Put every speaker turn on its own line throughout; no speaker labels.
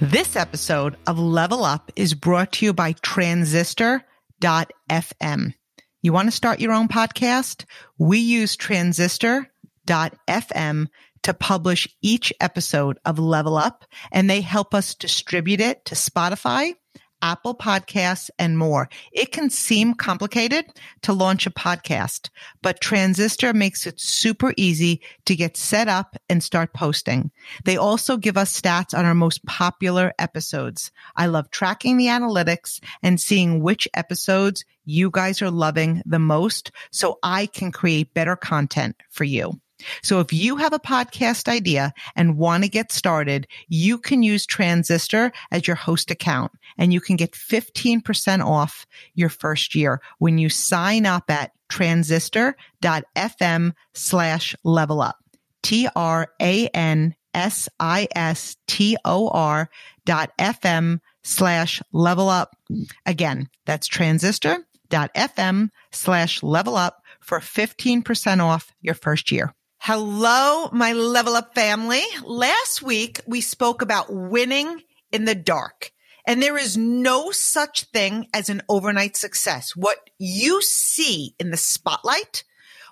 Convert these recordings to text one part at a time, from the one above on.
This episode of Level Up is brought to you by transistor.fm. You want to start your own podcast? We use transistor.fm to publish each episode of Level Up and they help us distribute it to Spotify, Apple Podcasts, and more. It can seem complicated to launch a podcast, but Transistor makes it super easy to get set up and start posting. They also give us stats on our most popular episodes. I love tracking the analytics and seeing which episodes you guys are loving the most so I can create better content for you. So if you have a podcast idea and want to get started, you can use Transistor as your host account and you can get 15% off your first year when you sign up at transistor.fm slash level up. T R A N S I S T O R dot FM slash level up. Again, that's transistor.fm slash level up for 15% off your first year. Hello, my level up family. Last week we spoke about winning in the dark. And there is no such thing as an overnight success. What you see in the spotlight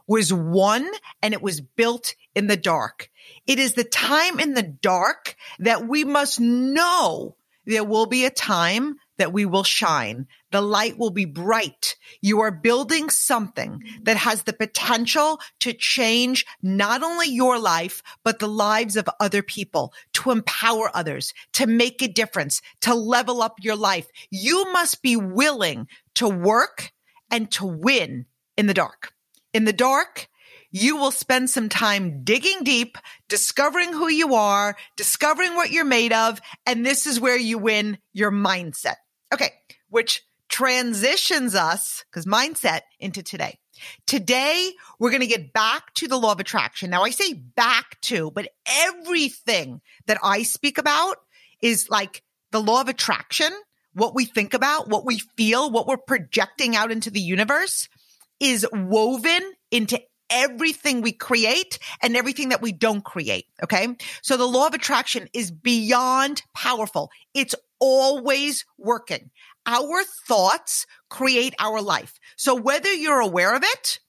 was won and it was built in the dark. It is the time in the dark that we must know there will be a time that we will shine. The light will be bright. You are building something that has the potential to change not only your life, but the lives of other people, to empower others, to make a difference, to level up your life. You must be willing to work and to win in the dark. In the dark, you will spend some time digging deep, discovering who you are, discovering what you're made of. And this is where you win your mindset. Okay. Which transitions us because mindset into today. Today, we're going to get back to the law of attraction. Now I say back to, but everything that I speak about is like the law of attraction, what we think about, what we feel, what we're projecting out into the universe is woven into everything we create and everything that we don't create. Okay. So the law of attraction is beyond powerful. It's always working. Our thoughts create our life. So whether you're aware of it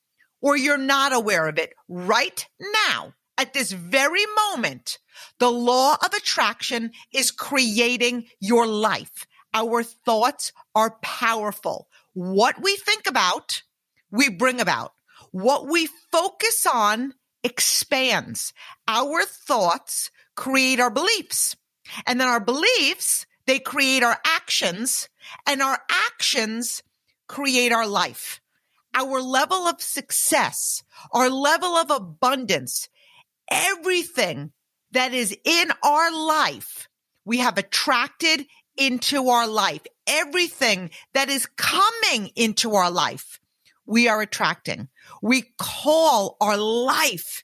or you're not aware of it right now, at this very moment, the law of attraction is creating your life. Our thoughts are powerful. What we think about, we bring about. What we focus on expands. Our thoughts create our beliefs. And then our beliefs they create our actions and our actions create our life. Our level of success, our level of abundance, everything that is in our life, we have attracted into our life. Everything that is coming into our life, we are attracting. We call our life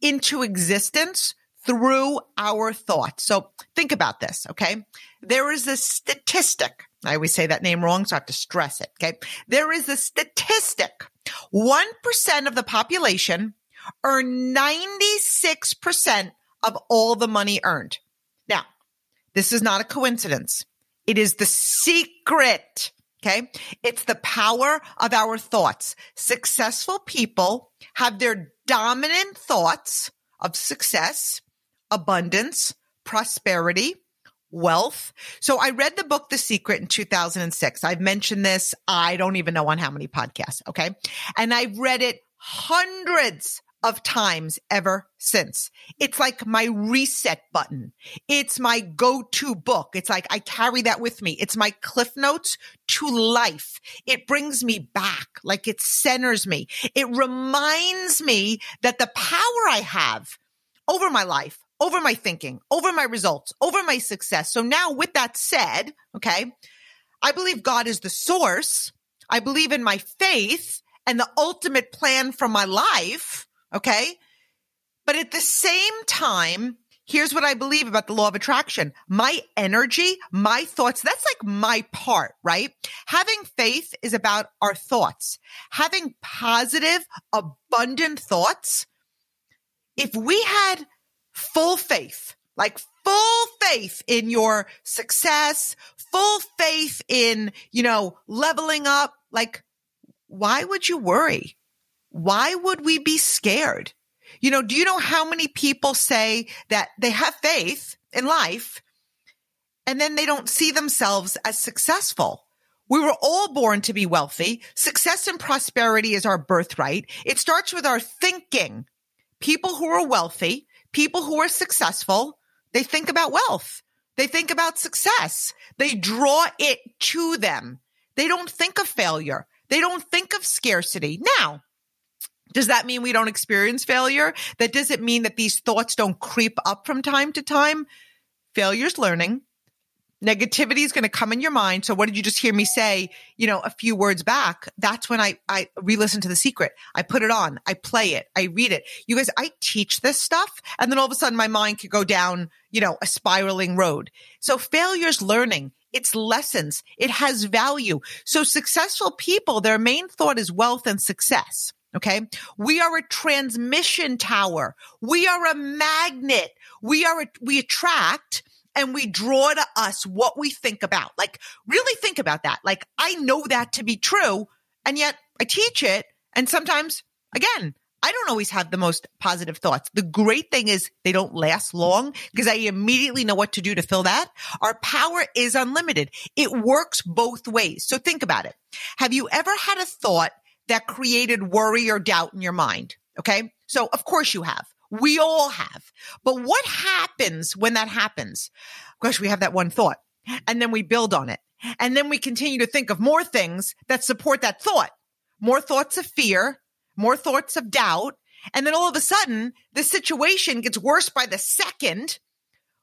into existence through our thoughts. So think about this. Okay. There is a statistic. I always say that name wrong, so I have to stress it. Okay. There is a statistic. 1% of the population earn 96% of all the money earned. Now, this is not a coincidence. It is the secret. Okay. It's the power of our thoughts. Successful people have their dominant thoughts of success abundance, prosperity, wealth. So I read the book The Secret in 2006. I've mentioned this. I don't even know on how many podcasts. Okay. And I've read it hundreds of times ever since. It's like my reset button. It's my go-to book. It's like I carry that with me. It's my cliff notes to life. It brings me back, like it centers me. It reminds me that the power I have over my life, over my thinking, over my results, over my success. So now with that said, okay, I believe God is the source. I believe in my faith and the ultimate plan for my life. Okay. But at the same time, here's what I believe about the law of attraction. My energy, my thoughts, that's like my part, right? Having faith is about our thoughts. Having positive, abundant thoughts. If we had full faith, like full faith in your success, full faith in, you know, leveling up, like, why would you worry? Why would we be scared? You know, do you know how many people say that they have faith in life and then they don't see themselves as successful? We were all born to be wealthy. Success and prosperity is our birthright. It starts with our thinking. People who are wealthy, people who are successful, they think about wealth. They think about success. They draw it to them. They don't think of failure. They don't think of scarcity. Now, does that mean we don't experience failure? That doesn't mean that these thoughts don't creep up from time to time. Failure's learning. Negativity is going to come in your mind. So what did you just hear me say, you know, a few words back? That's when I, I re-listen to the secret. I put it on. I play it. I read it. You guys, I teach this stuff. And then all of a sudden my mind could go down, you know, a spiraling road. So failure's learning. It's lessons. It has value. So successful people, their main thought is wealth and success. Okay. We are a transmission tower. We are a magnet. We are, a, we attract and we draw to us what we think about. Like really think about that. Like I know that to be true and yet I teach it. And sometimes again, I don't always have the most positive thoughts. The great thing is they don't last long because I immediately know what to do to fill that. Our power is unlimited. It works both ways. So think about it. Have you ever had a thought that created worry or doubt in your mind. Okay. So of course you have. We all have. But what happens when that happens? Gosh, we have that one thought and then we build on it. And then we continue to think of more things that support that thought, more thoughts of fear, more thoughts of doubt. And then all of a sudden the situation gets worse by the second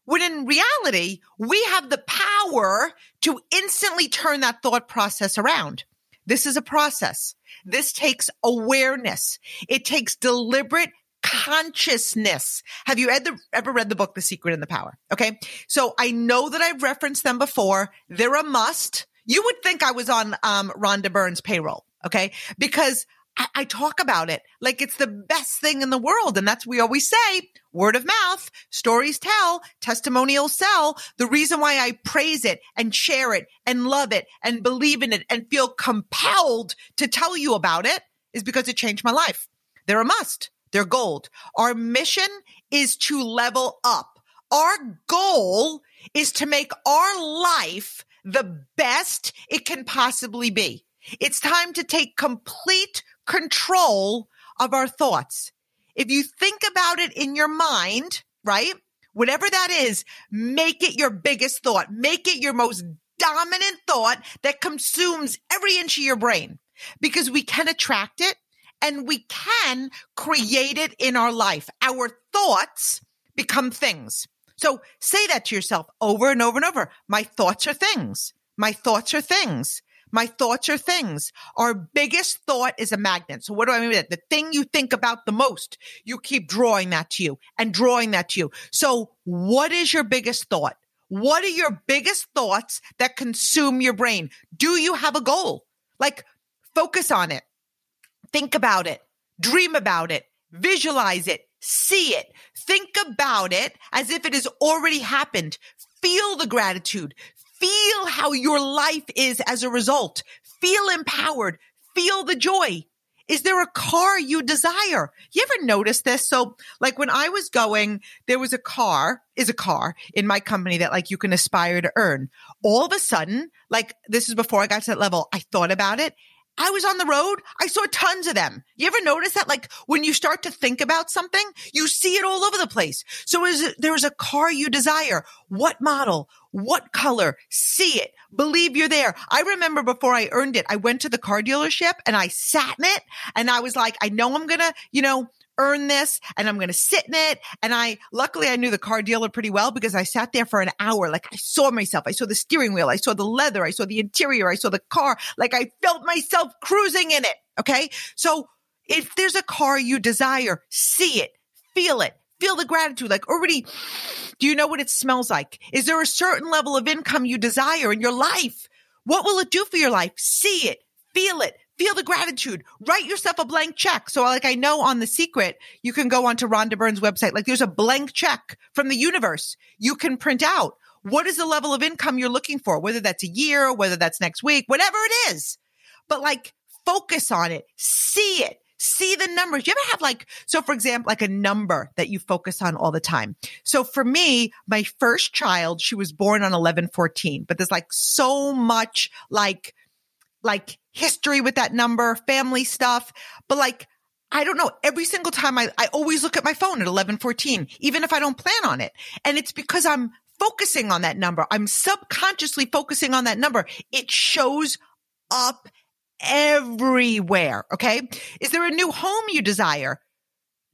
when in reality, we have the power to instantly turn that thought process around. This is a process. This takes awareness. It takes deliberate consciousness. Have you the, ever read the book, The Secret and the Power? Okay. So I know that I've referenced them before. They're a must. You would think I was on um, Rhonda Byrne's payroll. Okay. Because I, I talk about it like it's the best thing in the world. And that's, we always say word of mouth, stories tell, testimonials sell. The reason why I praise it and share it and love it and believe in it and feel compelled to tell you about it is because it changed my life. They're a must. They're gold. Our mission is to level up. Our goal is to make our life the best it can possibly be. It's time to take complete control of our thoughts. If you think about it in your mind, right? Whatever that is, make it your biggest thought. Make it your most dominant thought that consumes every inch of your brain because we can attract it and we can create it in our life. Our thoughts become things. So say that to yourself over and over and over. My thoughts are things. My thoughts are things. My thoughts are things. Our biggest thought is a magnet. So what do I mean by that? The thing you think about the most, you keep drawing that to you and drawing that to you. So what is your biggest thought? What are your biggest thoughts that consume your brain? Do you have a goal? Like focus on it. Think about it. Dream about it. Visualize it. See it. Think about it as if it has already happened. Feel the gratitude. Feel how your life is as a result. Feel empowered. Feel the joy. Is there a car you desire? You ever notice this? So like when I was going, there was a car, is a car in my company that like you can aspire to earn. All of a sudden, like this is before I got to that level, I thought about it I was on the road. I saw tons of them. You ever notice that? Like when you start to think about something, you see it all over the place. So is there's a car you desire. What model? What color? See it. Believe you're there. I remember before I earned it, I went to the car dealership and I sat in it and I was like, I know I'm going to, you know, earn this and I'm going to sit in it. And I, luckily I knew the car dealer pretty well because I sat there for an hour. Like I saw myself. I saw the steering wheel. I saw the leather. I saw the interior. I saw the car. Like I felt myself cruising in it. Okay. So if there's a car you desire, see it, feel it, feel the gratitude. Like already, do you know what it smells like? Is there a certain level of income you desire in your life? What will it do for your life? See it, feel it, feel the gratitude. Write yourself a blank check. So like I know on the secret, you can go onto Rhonda Byrne's website. Like there's a blank check from the universe you can print out. What is the level of income you're looking for? Whether that's a year, whether that's next week, whatever it is. But like focus on it, see it, see the numbers. You ever have like, so for example, like a number that you focus on all the time. So for me, my first child, she was born on 11 14, but there's like so much like, like history with that number, family stuff. But like, I don't know. Every single time I, I always look at my phone at 11 14, even if I don't plan on it. And it's because I'm focusing on that number. I'm subconsciously focusing on that number. It shows up everywhere. Okay. Is there a new home you desire?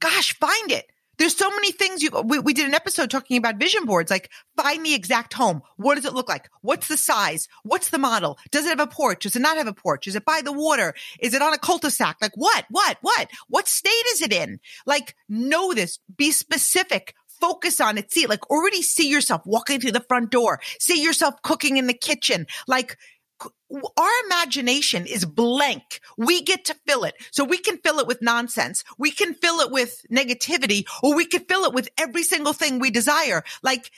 Gosh, find it. There's so many things you, we, we did an episode talking about vision boards, like find the exact home. What does it look like? What's the size? What's the model? Does it have a porch? Does it not have a porch? Is it by the water? Is it on a cul-de-sac? Like what, what, what, what state is it in? Like know this, be specific, focus on it. See like already see yourself walking through the front door, see yourself cooking in the kitchen. Like our imagination is blank. We get to fill it. So we can fill it with nonsense. We can fill it with negativity or we can fill it with every single thing we desire. Like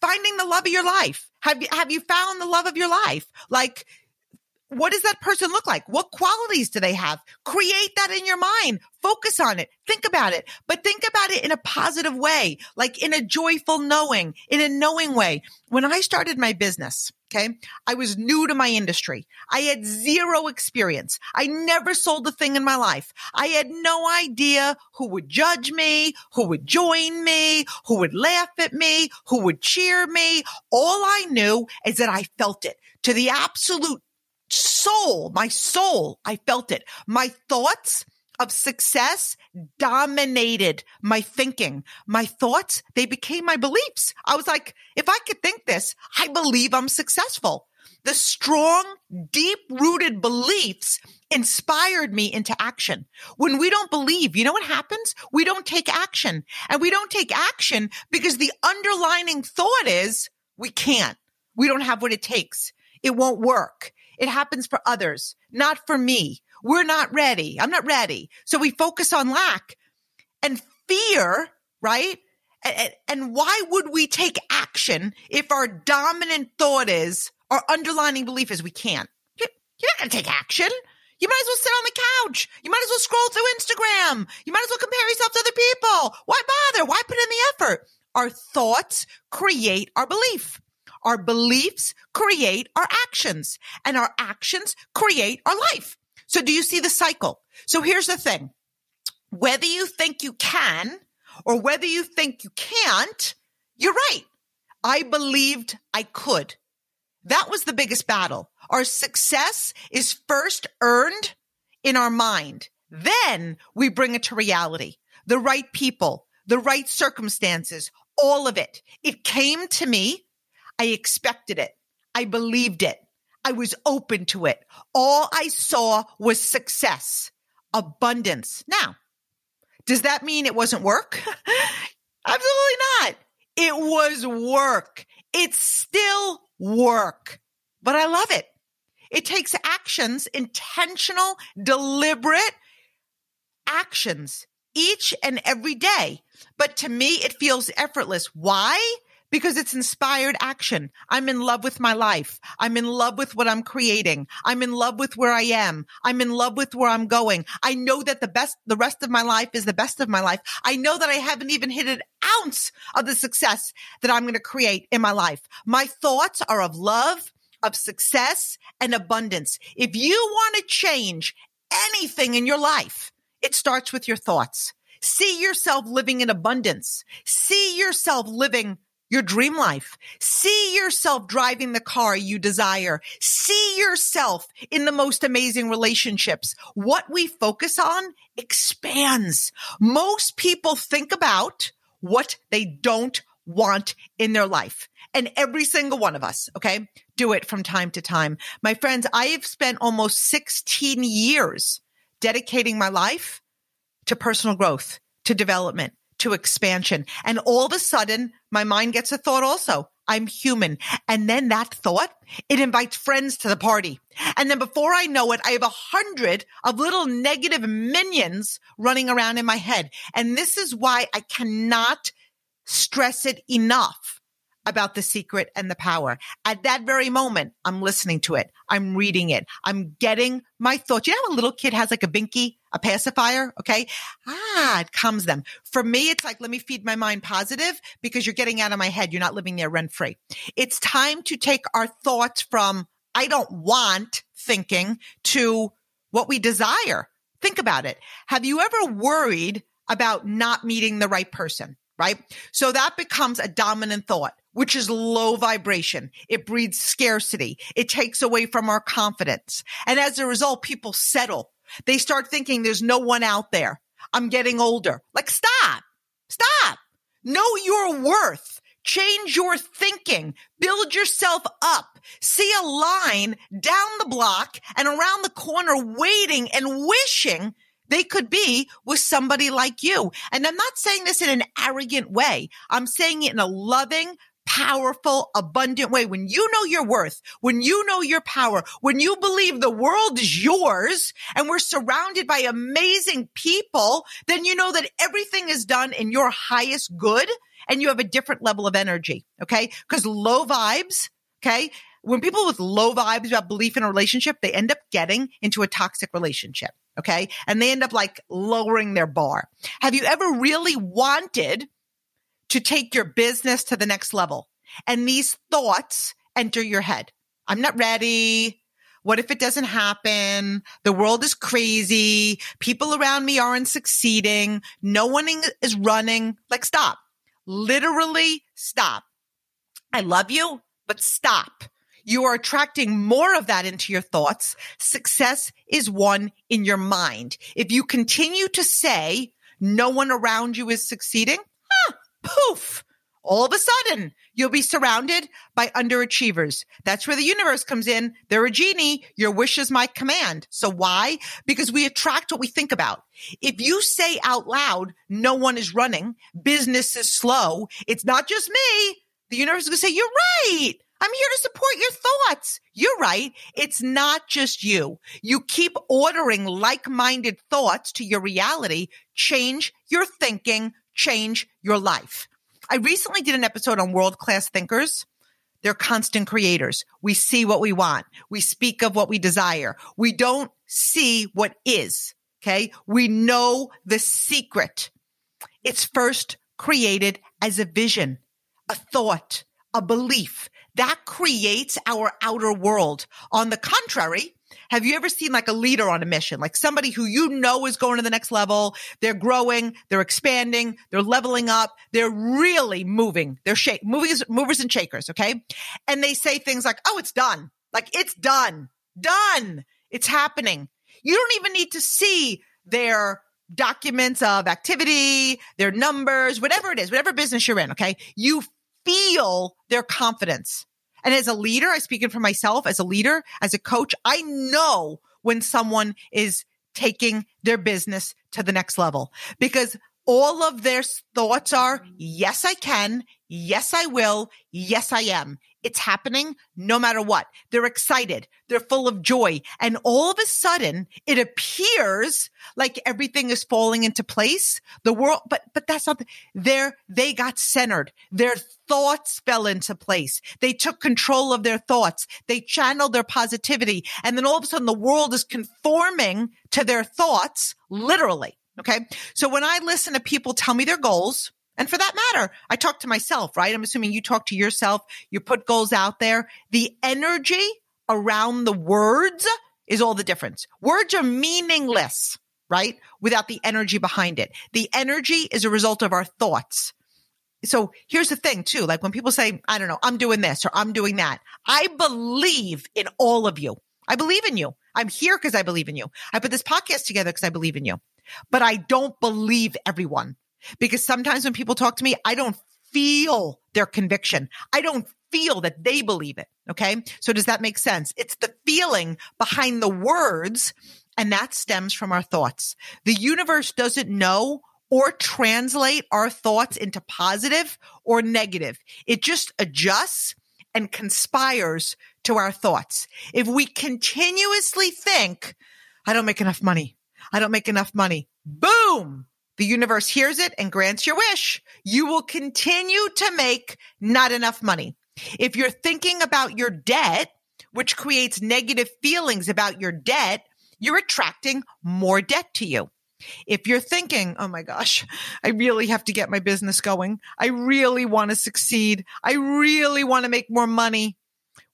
finding the love of your life. Have you, have you found the love of your life? Like, what does that person look like? What qualities do they have? Create that in your mind. Focus on it. Think about it, but think about it in a positive way, like in a joyful knowing, in a knowing way. When I started my business, Okay. I was new to my industry. I had zero experience. I never sold a thing in my life. I had no idea who would judge me, who would join me, who would laugh at me, who would cheer me. All I knew is that I felt it to the absolute soul, my soul. I felt it. My thoughts, of success dominated my thinking. My thoughts, they became my beliefs. I was like, if I could think this, I believe I'm successful. The strong, deep rooted beliefs inspired me into action. When we don't believe, you know what happens? We don't take action and we don't take action because the underlining thought is we can't. We don't have what it takes. It won't work. It happens for others, not for me. We're not ready. I'm not ready. So we focus on lack and fear, right? And, and why would we take action if our dominant thought is, our underlining belief is we can't? You're not going to take action. You might as well sit on the couch. You might as well scroll through Instagram. You might as well compare yourself to other people. Why bother? Why put in the effort? Our thoughts create our belief. Our beliefs create our actions and our actions create our life. So do you see the cycle? So here's the thing. Whether you think you can or whether you think you can't, you're right. I believed I could. That was the biggest battle. Our success is first earned in our mind. Then we bring it to reality. The right people, the right circumstances, all of it. It came to me. I expected it. I believed it. I was open to it. All I saw was success, abundance. Now, does that mean it wasn't work? Absolutely not. It was work. It's still work, but I love it. It takes actions, intentional, deliberate actions each and every day. But to me, it feels effortless. Why? Because it's inspired action. I'm in love with my life. I'm in love with what I'm creating. I'm in love with where I am. I'm in love with where I'm going. I know that the best, the rest of my life is the best of my life. I know that I haven't even hit an ounce of the success that I'm going to create in my life. My thoughts are of love, of success and abundance. If you want to change anything in your life, it starts with your thoughts. See yourself living in abundance. See yourself living your dream life. See yourself driving the car you desire. See yourself in the most amazing relationships. What we focus on expands. Most people think about what they don't want in their life. And every single one of us, okay, do it from time to time. My friends, I have spent almost 16 years dedicating my life to personal growth, to development, to expansion. And all of a sudden, my mind gets a thought also. I'm human. And then that thought, it invites friends to the party. And then before I know it, I have a hundred of little negative minions running around in my head. And this is why I cannot stress it enough about the secret and the power. At that very moment, I'm listening to it. I'm reading it. I'm getting my thoughts. You know how a little kid has like a binky, a pacifier? Okay. Ah, it calms them. For me, it's like, let me feed my mind positive because you're getting out of my head. You're not living there rent free. It's time to take our thoughts from I don't want thinking to what we desire. Think about it. Have you ever worried about not meeting the right person? Right. So that becomes a dominant thought which is low vibration. It breeds scarcity. It takes away from our confidence. And as a result, people settle. They start thinking there's no one out there. I'm getting older. Like, stop, stop. Know your worth. Change your thinking. Build yourself up. See a line down the block and around the corner waiting and wishing they could be with somebody like you. And I'm not saying this in an arrogant way. I'm saying it in a loving, powerful, abundant way. When you know your worth, when you know your power, when you believe the world is yours and we're surrounded by amazing people, then you know that everything is done in your highest good and you have a different level of energy. Okay. Cause low vibes. Okay. When people with low vibes about belief in a relationship, they end up getting into a toxic relationship. Okay. And they end up like lowering their bar. Have you ever really wanted to take your business to the next level. And these thoughts enter your head. I'm not ready. What if it doesn't happen? The world is crazy. People around me aren't succeeding. No one is running. Like, stop. Literally stop. I love you, but stop. You are attracting more of that into your thoughts. Success is one in your mind. If you continue to say no one around you is succeeding, poof, all of a sudden you'll be surrounded by underachievers. That's where the universe comes in. They're a genie. Your wish is my command. So why? Because we attract what we think about. If you say out loud, no one is running, business is slow. It's not just me. The universe is going to say, you're right. I'm here to support your thoughts. You're right. It's not just you. You keep ordering like-minded thoughts to your reality. Change your thinking change your life. I recently did an episode on world class thinkers. They're constant creators. We see what we want. We speak of what we desire. We don't see what is. Okay. We know the secret. It's first created as a vision, a thought, a belief that creates our outer world. On the contrary, have you ever seen like a leader on a mission, like somebody who you know is going to the next level? They're growing, they're expanding, they're leveling up, they're really moving. They're shake movers, movers and shakers. Okay. And they say things like, Oh, it's done. Like it's done, done. It's happening. You don't even need to see their documents of activity, their numbers, whatever it is, whatever business you're in. Okay. You feel their confidence. And as a leader, I speak it for myself as a leader, as a coach, I know when someone is taking their business to the next level because all of their thoughts are, yes, I can. Yes, I will. Yes, I am. It's happening no matter what. They're excited. They're full of joy. And all of a sudden it appears like everything is falling into place. The world, but, but that's not, there, they got centered. Their thoughts fell into place. They took control of their thoughts. They channeled their positivity. And then all of a sudden the world is conforming to their thoughts, literally. Okay. So when I listen to people tell me their goals, and for that matter, I talk to myself, right? I'm assuming you talk to yourself, you put goals out there. The energy around the words is all the difference. Words are meaningless, right? Without the energy behind it. The energy is a result of our thoughts. so here's the thing too. Like when people say, I don't know, I'm doing this or I'm doing that. I believe in all of you. I believe in you. I'm here because I believe in you. I put this podcast together because I believe in you, but I don't believe everyone because sometimes when people talk to me, I don't feel their conviction. I don't feel that they believe it. Okay. So does that make sense? It's the feeling behind the words and that stems from our thoughts. The universe doesn't know or translate our thoughts into positive or negative. It just adjusts and conspires to our thoughts. If we continuously think, I don't make enough money. I don't make enough money. Boom. The universe hears it and grants your wish. You will continue to make not enough money. If you're thinking about your debt, which creates negative feelings about your debt, you're attracting more debt to you. If you're thinking, oh my gosh, I really have to get my business going. I really want to succeed. I really want to make more money.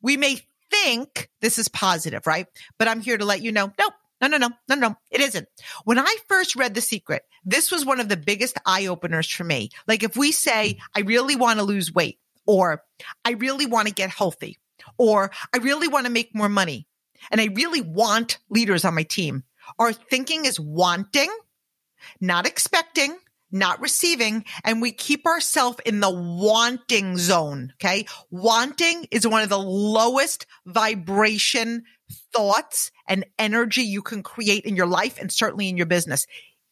We may think this is positive, right? But I'm here to let you know, nope, no, no, no, no, no, it isn't. When I first read The Secret, this was one of the biggest eye openers for me. Like if we say, I really want to lose weight, or I really want to get healthy, or I really want to make more money, and I really want leaders on my team. Our thinking is wanting, not expecting, not receiving, and we keep ourselves in the wanting zone. Okay. Wanting is one of the lowest vibration thoughts and energy you can create in your life and certainly in your business.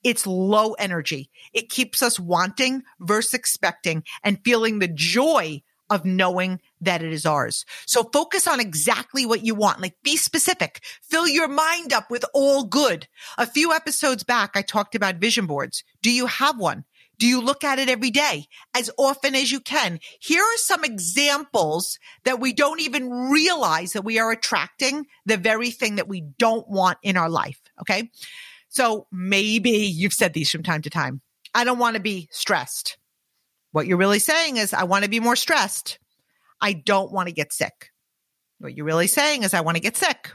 It's low energy. It keeps us wanting versus expecting and feeling the joy of knowing that it is ours. So focus on exactly what you want. Like be specific. Fill your mind up with all good. A few episodes back, I talked about vision boards. Do you have one? Do you look at it every day as often as you can? Here are some examples that we don't even realize that we are attracting the very thing that we don't want in our life. Okay. So maybe you've said these from time to time. I don't want to be stressed. What you're really saying is, I want to be more stressed. I don't want to get sick. What you're really saying is, I want to get sick.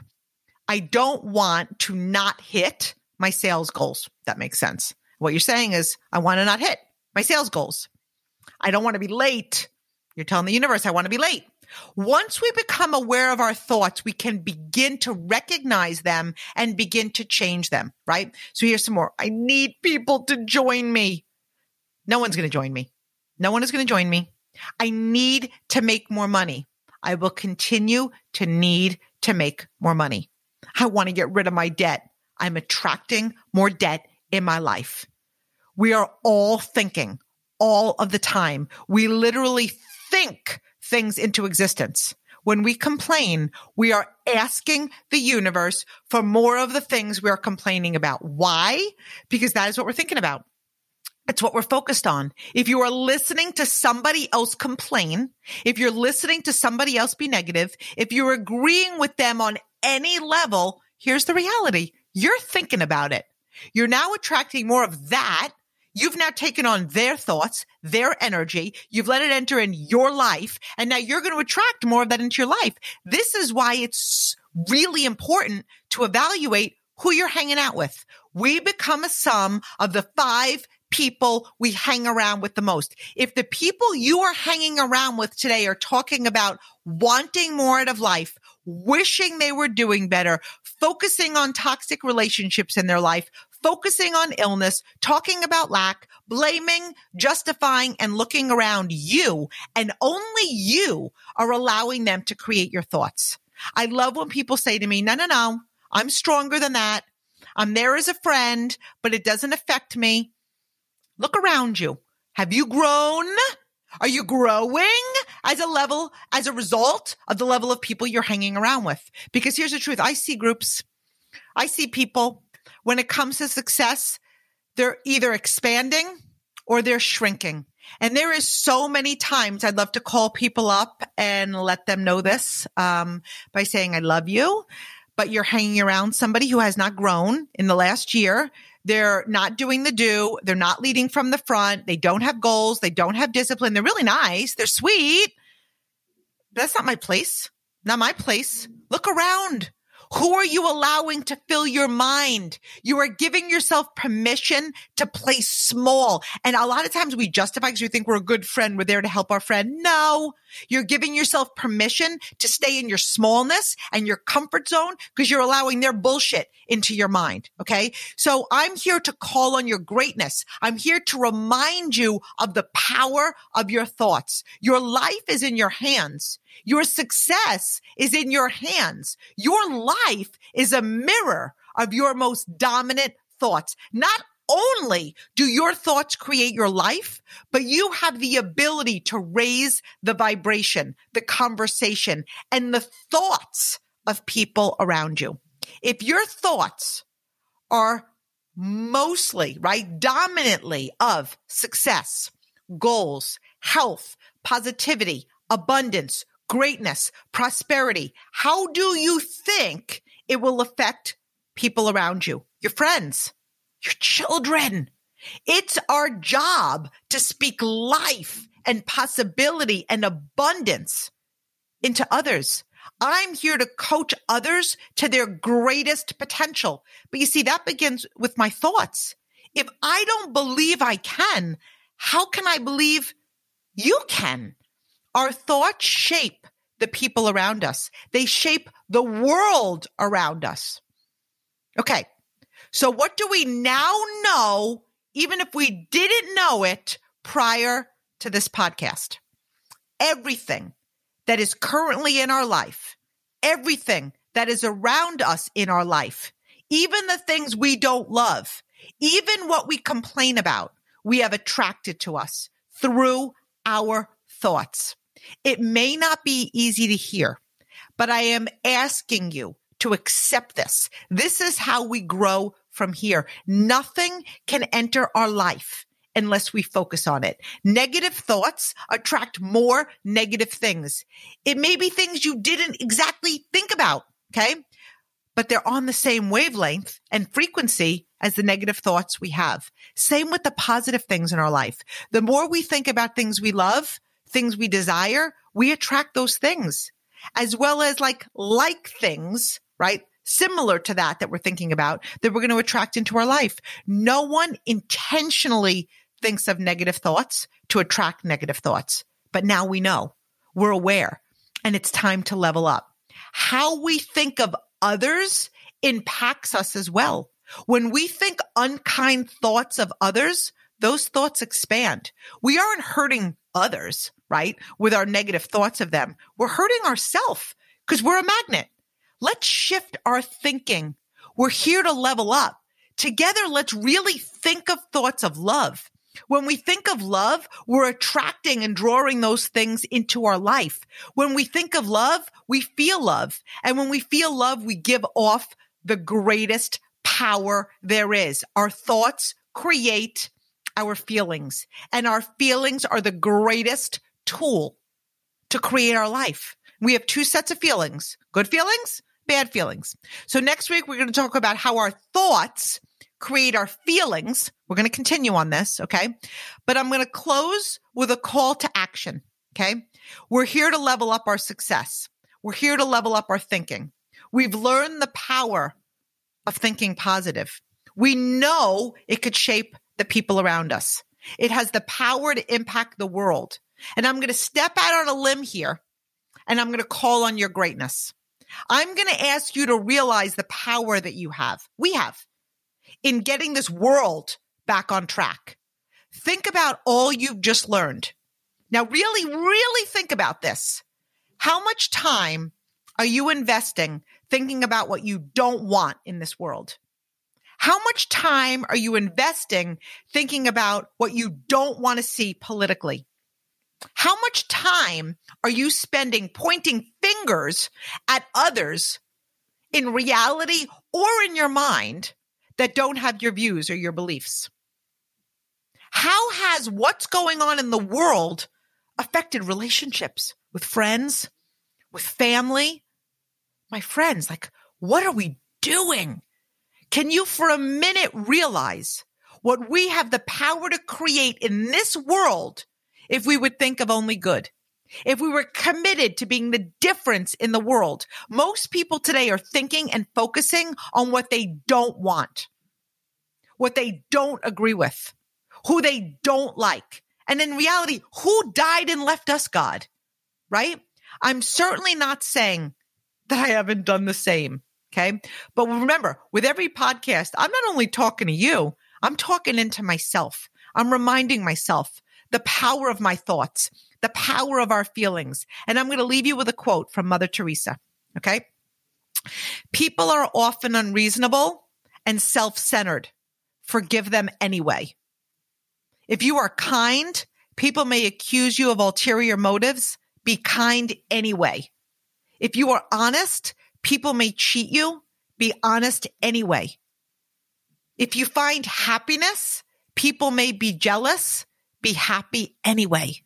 I don't want to not hit my sales goals. That makes sense. What you're saying is, I want to not hit my sales goals. I don't want to be late. You're telling the universe, I want to be late. Once we become aware of our thoughts, we can begin to recognize them and begin to change them, right? So here's some more. I need people to join me. No one's going to join me. No one is going to join me. I need to make more money. I will continue to need to make more money. I want to get rid of my debt. I'm attracting more debt in my life. We are all thinking all of the time. We literally think things into existence. When we complain, we are asking the universe for more of the things we are complaining about. Why? Because that is what we're thinking about. It's what we're focused on. If you are listening to somebody else complain, if you're listening to somebody else be negative, if you're agreeing with them on any level, here's the reality. You're thinking about it. You're now attracting more of that. You've now taken on their thoughts, their energy. You've let it enter in your life. And now you're going to attract more of that into your life. This is why it's really important to evaluate who you're hanging out with. We become a sum of the five people we hang around with the most. If the people you are hanging around with today are talking about wanting more out of life, wishing they were doing better, focusing on toxic relationships in their life, focusing on illness, talking about lack, blaming, justifying, and looking around you, and only you are allowing them to create your thoughts. I love when people say to me, no, no, no, I'm stronger than that. I'm there as a friend, but it doesn't affect me. Look around you. Have you grown? Are you growing as a level, as a result of the level of people you're hanging around with? Because here's the truth. I see groups. I see people when it comes to success, they're either expanding or they're shrinking. And there is so many times I'd love to call people up and let them know this um, by saying, I love you, but you're hanging around somebody who has not grown in the last year. They're not doing the do. They're not leading from the front. They don't have goals. They don't have discipline. They're really nice. They're sweet. That's not my place. Not my place. Look around. Who are you allowing to fill your mind? You are giving yourself permission to play small. And a lot of times we justify because we think we're a good friend. We're there to help our friend. No, you're giving yourself permission to stay in your smallness and your comfort zone because you're allowing their bullshit into your mind. Okay. So I'm here to call on your greatness. I'm here to remind you of the power of your thoughts. Your life is in your hands. Your success is in your hands. Your life is a mirror of your most dominant thoughts. Not only do your thoughts create your life, but you have the ability to raise the vibration, the conversation, and the thoughts of people around you. If your thoughts are mostly, right, dominantly of success, goals, health, positivity, abundance, greatness, prosperity, how do you think it will affect people around you, your friends, your children? It's our job to speak life and possibility and abundance into others. I'm here to coach others to their greatest potential. But you see, that begins with my thoughts. If I don't believe I can, how can I believe you can? Our thoughts shape the people around us. They shape the world around us. Okay. So what do we now know, even if we didn't know it prior to this podcast? Everything that is currently in our life, everything that is around us in our life, even the things we don't love, even what we complain about, we have attracted to us through our thoughts. It may not be easy to hear, but I am asking you to accept this. This is how we grow from here. Nothing can enter our life unless we focus on it. Negative thoughts attract more negative things. It may be things you didn't exactly think about. Okay. But they're on the same wavelength and frequency as the negative thoughts we have. Same with the positive things in our life. The more we think about things we love, things we desire, we attract those things as well as like like things, right? Similar to that that we're thinking about that we're going to attract into our life. No one intentionally thinks of negative thoughts to attract negative thoughts. But now we know we're aware and it's time to level up. How we think of others impacts us as well. When we think unkind thoughts of others, those thoughts expand. We aren't hurting others, right? With our negative thoughts of them. We're hurting ourselves because we're a magnet. Let's shift our thinking. We're here to level up. Together, let's really think of thoughts of love. When we think of love, we're attracting and drawing those things into our life. When we think of love, we feel love. And when we feel love, we give off the greatest power there is. Our thoughts create our feelings and our feelings are the greatest tool to create our life. We have two sets of feelings, good feelings, bad feelings. So next week, we're going to talk about how our thoughts create our feelings. We're going to continue on this. Okay. But I'm going to close with a call to action. Okay. We're here to level up our success. We're here to level up our thinking. We've learned the power of thinking positive. We know it could shape the people around us. It has the power to impact the world. And I'm going to step out on a limb here and I'm going to call on your greatness. I'm going to ask you to realize the power that you have. We have in getting this world back on track. Think about all you've just learned. Now, really, really think about this. How much time are you investing thinking about what you don't want in this world? How much time are you investing thinking about what you don't want to see politically? How much time are you spending pointing fingers at others in reality or in your mind that don't have your views or your beliefs? How has what's going on in the world affected relationships with friends, with family? My friends, like, what are we doing? Can you for a minute realize what we have the power to create in this world if we would think of only good? If we were committed to being the difference in the world, most people today are thinking and focusing on what they don't want, what they don't agree with, who they don't like. And in reality, who died and left us God, right? I'm certainly not saying that I haven't done the same. Okay. But remember, with every podcast, I'm not only talking to you, I'm talking into myself. I'm reminding myself the power of my thoughts, the power of our feelings. And I'm going to leave you with a quote from Mother Teresa. Okay. People are often unreasonable and self centered. Forgive them anyway. If you are kind, people may accuse you of ulterior motives. Be kind anyway. If you are honest, people may cheat you. Be honest anyway. If you find happiness, people may be jealous. Be happy anyway.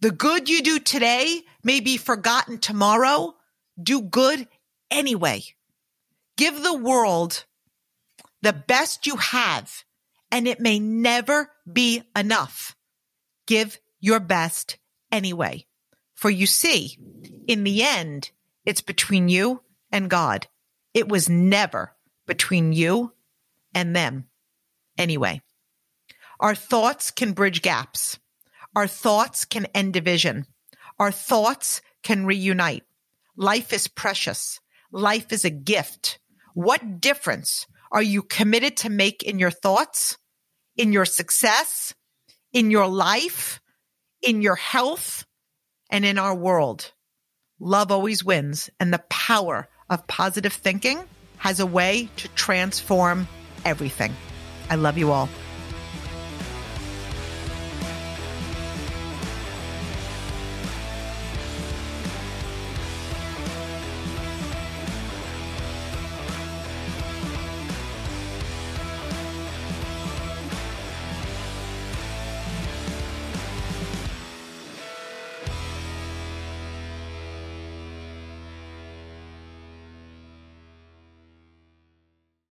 The good you do today may be forgotten tomorrow. Do good anyway. Give the world the best you have, and it may never be enough. Give your best anyway. For you see, in the end, it's between you and God. It was never between you and them. Anyway, our thoughts can bridge gaps. Our thoughts can end division. Our thoughts can reunite. Life is precious. Life is a gift. What difference are you committed to make in your thoughts, in your success, in your life, in your health, and in our world? Love always wins, and the power of positive thinking has a way to transform everything. I love you all.